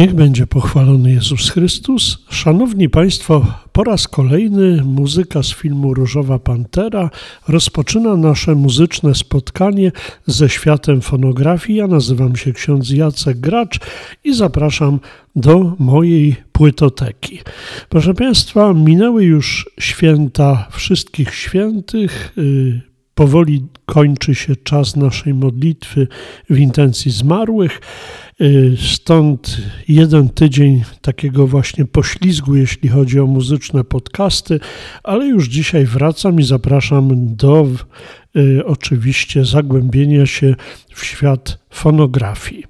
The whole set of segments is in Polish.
Niech będzie pochwalony Jezus Chrystus. Szanowni Państwo, po raz kolejny muzyka z filmu Różowa Pantera rozpoczyna nasze muzyczne spotkanie ze światem fonografii. Ja nazywam się ksiądz Jacek Gracz i zapraszam do mojej płytoteki. Proszę Państwa, minęły już święta wszystkich świętych. Y, powoli kończy się czas naszej modlitwy w intencji zmarłych. Y, stąd jeden tydzień takiego właśnie poślizgu, jeśli chodzi o muzyczne podcasty, ale już dzisiaj wracam i zapraszam do y, oczywiście zagłębienia się w świat fonografii.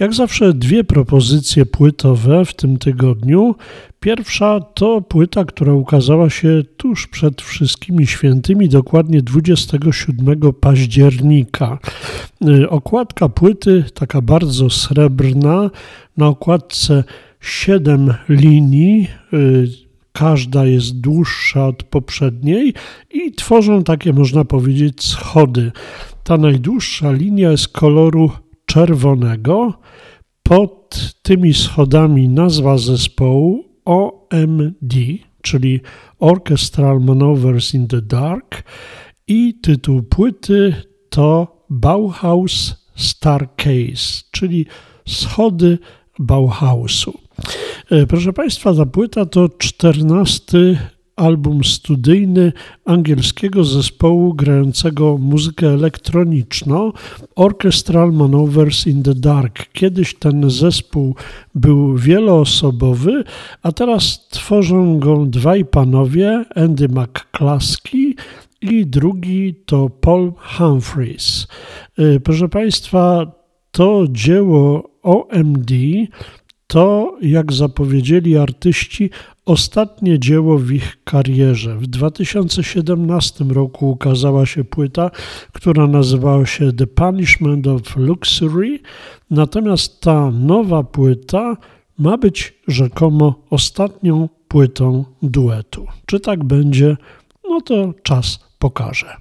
Jak zawsze dwie propozycje płytowe w tym tygodniu. Pierwsza to płyta, która ukazała się tuż przed wszystkimi świętymi, dokładnie 27 października. Y, okładka płyty taka bardzo srebrna, na okładce 7 linii y, każda jest dłuższa od poprzedniej i tworzą takie, można powiedzieć, schody. Ta najdłuższa linia jest koloru czerwonego. Pod tymi schodami nazwa zespołu OMD, czyli Orchestral Maneuvers in the Dark i tytuł płyty to Bauhaus Starcase, czyli schody Bauhausu. E, proszę Państwa, ta płyta to czternasty album studyjny angielskiego zespołu grającego muzykę elektroniczną Orchestral Maneuvers in the Dark. Kiedyś ten zespół był wieloosobowy, a teraz tworzą go dwaj panowie, Andy McCluskey i drugi to Paul Humphreys. Y, proszę Państwa, to dzieło OMD to, jak zapowiedzieli artyści, ostatnie dzieło w ich karierze. W 2017 roku ukazała się płyta, która nazywała się The Punishment of Luxury, natomiast ta nowa płyta ma być rzekomo ostatnią płytą duetu. Czy tak będzie? No to czas pokaże.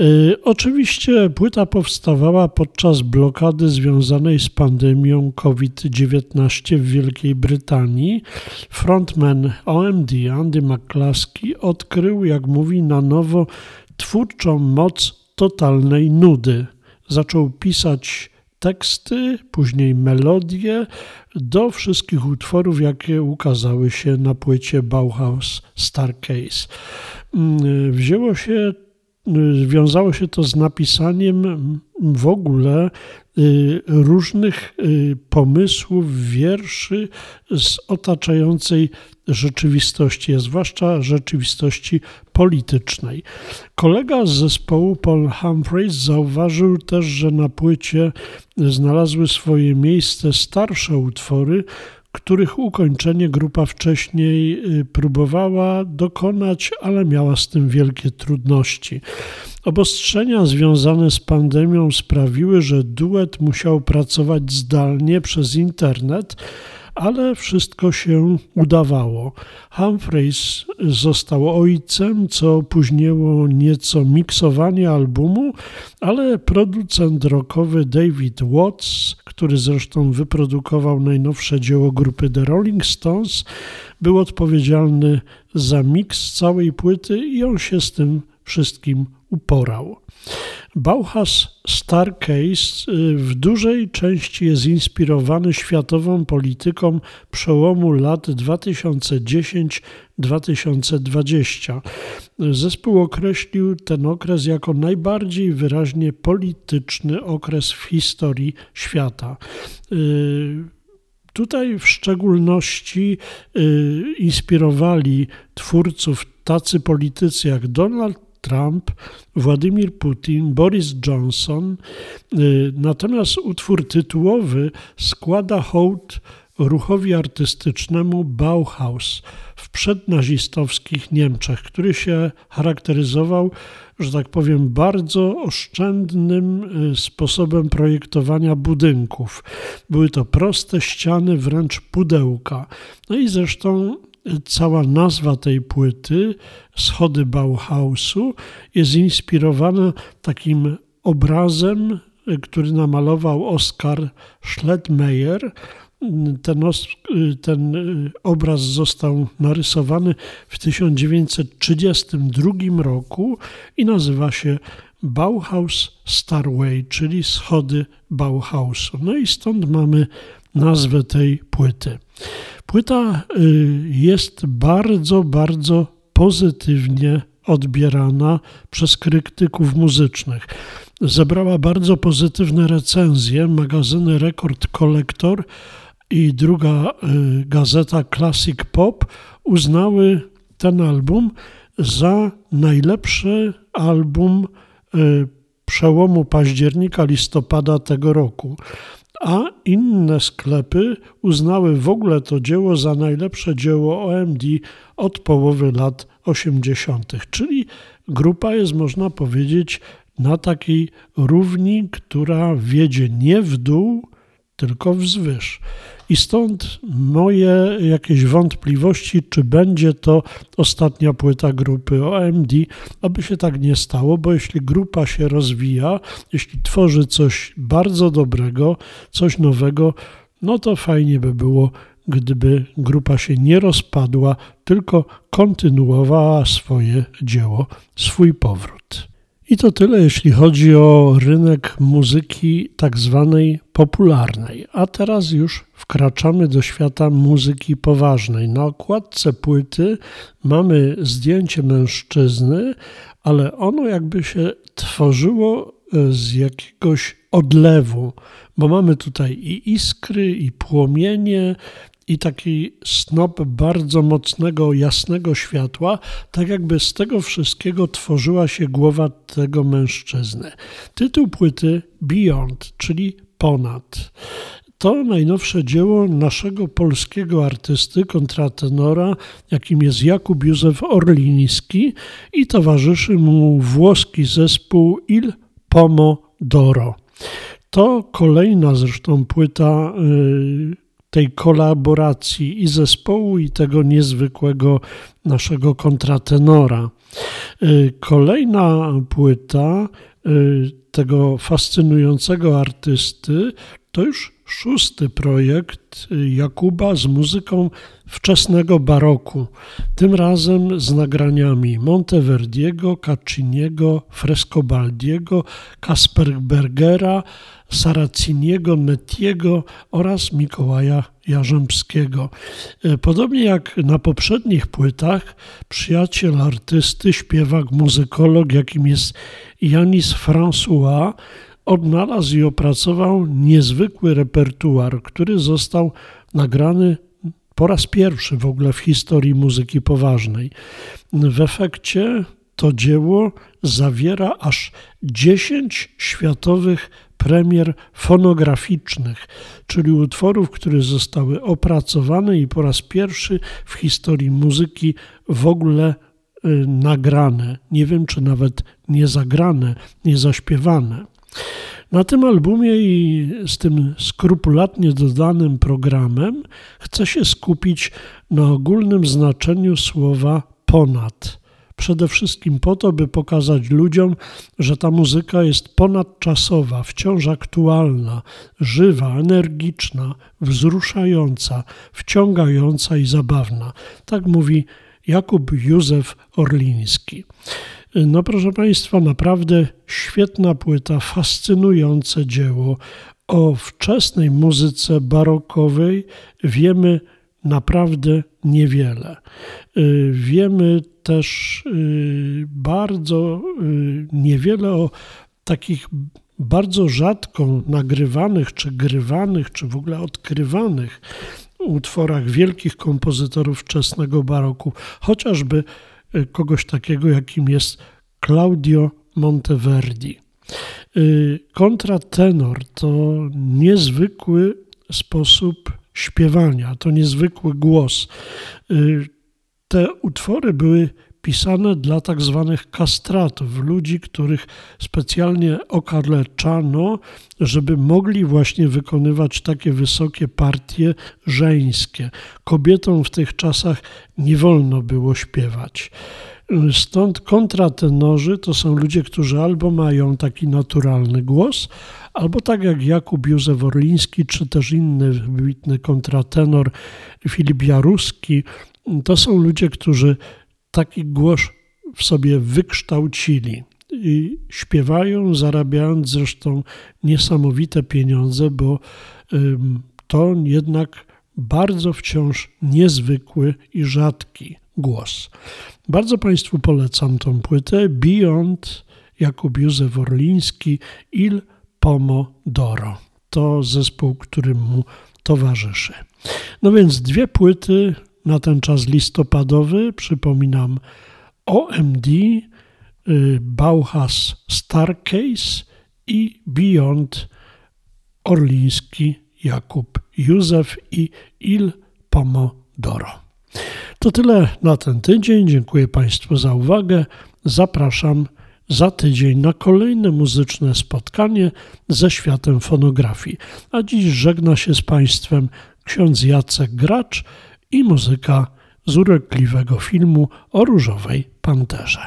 Y, oczywiście płyta powstawała podczas blokady związanej z pandemią COVID-19 w Wielkiej Brytanii. Frontman OMD Andy McCluskey odkrył, jak mówi, na nowo twórczą moc totalnej nudy. Zaczął pisać teksty, później melodie do wszystkich utworów, jakie ukazały się na płycie Bauhaus Starcase. Mm, wzięło się, y, wiązało się to z napisaniem w ogóle y, różnych y, pomysłów, wierszy z otaczającej rzeczywistości, zwłaszcza rzeczywistości politycznej. Kolega z zespołu Paul Humphreys zauważył też, że na płycie znalazły swoje miejsce starsze utwory, których ukończenie grupa wcześniej y, próbowała dokonać, ale miała z tym wielkie trudności. Obostrzenia związane z pandemią sprawiły, że duet musiał pracować zdalnie przez internet ale wszystko się udawało. Humphreys został ojcem, co opóźniło nieco miksowanie albumu, ale producent rockowy David Watts, który zresztą wyprodukował najnowsze dzieło grupy The Rolling Stones, był odpowiedzialny za miks całej płyty i on się z tym wszystkim uporał. Bauhaus Starcase y, w dużej części jest inspirowany światową polityką przełomu lat 2010-2020. Zespół określił ten okres jako najbardziej wyraźnie polityczny okres w historii świata. Y, tutaj w szczególności y, inspirowali twórców tacy politycy jak Donald Trump, Władimir Putin, Boris Johnson. Y, natomiast utwór tytułowy składa hołd ruchowi artystycznemu Bauhaus w przednazistowskich Niemczech, który się charakteryzował, że tak powiem, bardzo oszczędnym y, sposobem projektowania budynków. Były to proste ściany, wręcz pudełka. No i zresztą cała nazwa tej płyty, Schody Bauhausu, jest inspirowana takim obrazem, który namalował Oskar Schlettmeyer ten, ten obraz został narysowany w 1932 roku i nazywa się Bauhaus Starway, czyli schody Bauhausu. No i stąd mamy nazwę tej płyty. Płyta y, jest bardzo, bardzo pozytywnie odbierana przez krytyków muzycznych. Zebrała bardzo pozytywne recenzje. Magazyny Record Collector i druga y, gazeta Classic Pop uznały ten album za najlepszy album y, przełomu października-listopada tego roku a inne sklepy uznały w ogóle to dzieło za najlepsze dzieło OMD od połowy lat 80., czyli grupa jest, można powiedzieć, na takiej równi, która wiedzie nie w dół, tylko wzwyż. I stąd moje jakieś wątpliwości, czy będzie to ostatnia płyta grupy OMD, aby się tak nie stało, bo jeśli grupa się rozwija, jeśli tworzy coś bardzo dobrego, coś nowego, no to fajnie by było, gdyby grupa się nie rozpadła, tylko kontynuowała swoje dzieło, swój powrót. I to tyle, jeśli chodzi o rynek muzyki tak zwanej popularnej. A teraz już wkraczamy do świata muzyki poważnej. Na okładce płyty mamy zdjęcie mężczyzny, ale ono jakby się tworzyło e, z jakiegoś odlewu, bo mamy tutaj i iskry, i płomienie, i taki snop bardzo mocnego, jasnego światła, tak jakby z tego wszystkiego tworzyła się głowa tego mężczyzny. Tytuł płyty Beyond, czyli ponad. To najnowsze dzieło naszego polskiego artysty, kontratenora, jakim jest Jakub Józef Orliński i towarzyszy mu włoski zespół Il Pomodoro. To kolejna zresztą płyta yy, tej kolaboracji i zespołu, i tego niezwykłego naszego kontratenora. Y, kolejna płyta y, tego fascynującego artysty to już szósty projekt Jakuba z muzyką wczesnego baroku, tym razem z nagraniami Monteverdiego, Cacciniego, Frescobaldiego, Kasperbergera, Saraciniego, Netiego oraz Mikołaja Jarzębskiego. Podobnie jak na poprzednich płytach, przyjaciel artysty, śpiewak, muzykolog, jakim jest Janis François, odnalazł i opracował niezwykły repertuar, który został nagrany po raz pierwszy w ogóle w historii muzyki poważnej. W efekcie to dzieło zawiera aż 10 światowych premier fonograficznych, czyli utworów, które zostały opracowane i po raz pierwszy w historii muzyki w ogóle y, nagrane. Nie wiem, czy nawet nie zagrane, nie zaśpiewane. Na tym albumie i z tym skrupulatnie dodanym programem chcę się skupić na ogólnym znaczeniu słowa ponad. Przede wszystkim po to, by pokazać ludziom, że ta muzyka jest ponadczasowa, wciąż aktualna, żywa, energiczna, wzruszająca, wciągająca i zabawna. Tak mówi Jakub Józef Orliński. No proszę Państwa, naprawdę świetna płyta, fascynujące dzieło. O wczesnej muzyce barokowej wiemy naprawdę niewiele. Y, wiemy też y, bardzo y, niewiele o takich bardzo rzadko nagrywanych, czy grywanych, czy w ogóle odkrywanych utworach wielkich kompozytorów wczesnego baroku, chociażby kogoś takiego, jakim jest Claudio Monteverdi. Kontratenor to niezwykły sposób śpiewania, to niezwykły głos. Te utwory były pisane dla tak zwanych kastratów, ludzi, których specjalnie okaleczano, żeby mogli właśnie wykonywać takie wysokie partie żeńskie. Kobietom w tych czasach nie wolno było śpiewać. Stąd kontratenorzy to są ludzie, którzy albo mają taki naturalny głos, albo tak jak Jakub Józef Orliński, czy też inny wybitny kontratenor Filip Jaruski, to są ludzie, którzy taki głos w sobie wykształcili i śpiewają, zarabiając zresztą niesamowite pieniądze, bo to jednak bardzo wciąż niezwykły i rzadki głos. Bardzo Państwu polecam tą płytę Beyond Jakub Józef Orliński Il Pomodoro. To zespół, który mu towarzyszy. No więc dwie płyty na ten czas listopadowy, przypominam OMD, y, Bauhaus Starcase i Beyond Orliński Jakub Józef i Il Pomodoro. To tyle na ten tydzień. Dziękuję Państwu za uwagę. Zapraszam za tydzień na kolejne muzyczne spotkanie ze światem fonografii. A dziś żegna się z Państwem ksiądz Jacek Gracz i muzyka z urokliwego filmu o różowej panterze.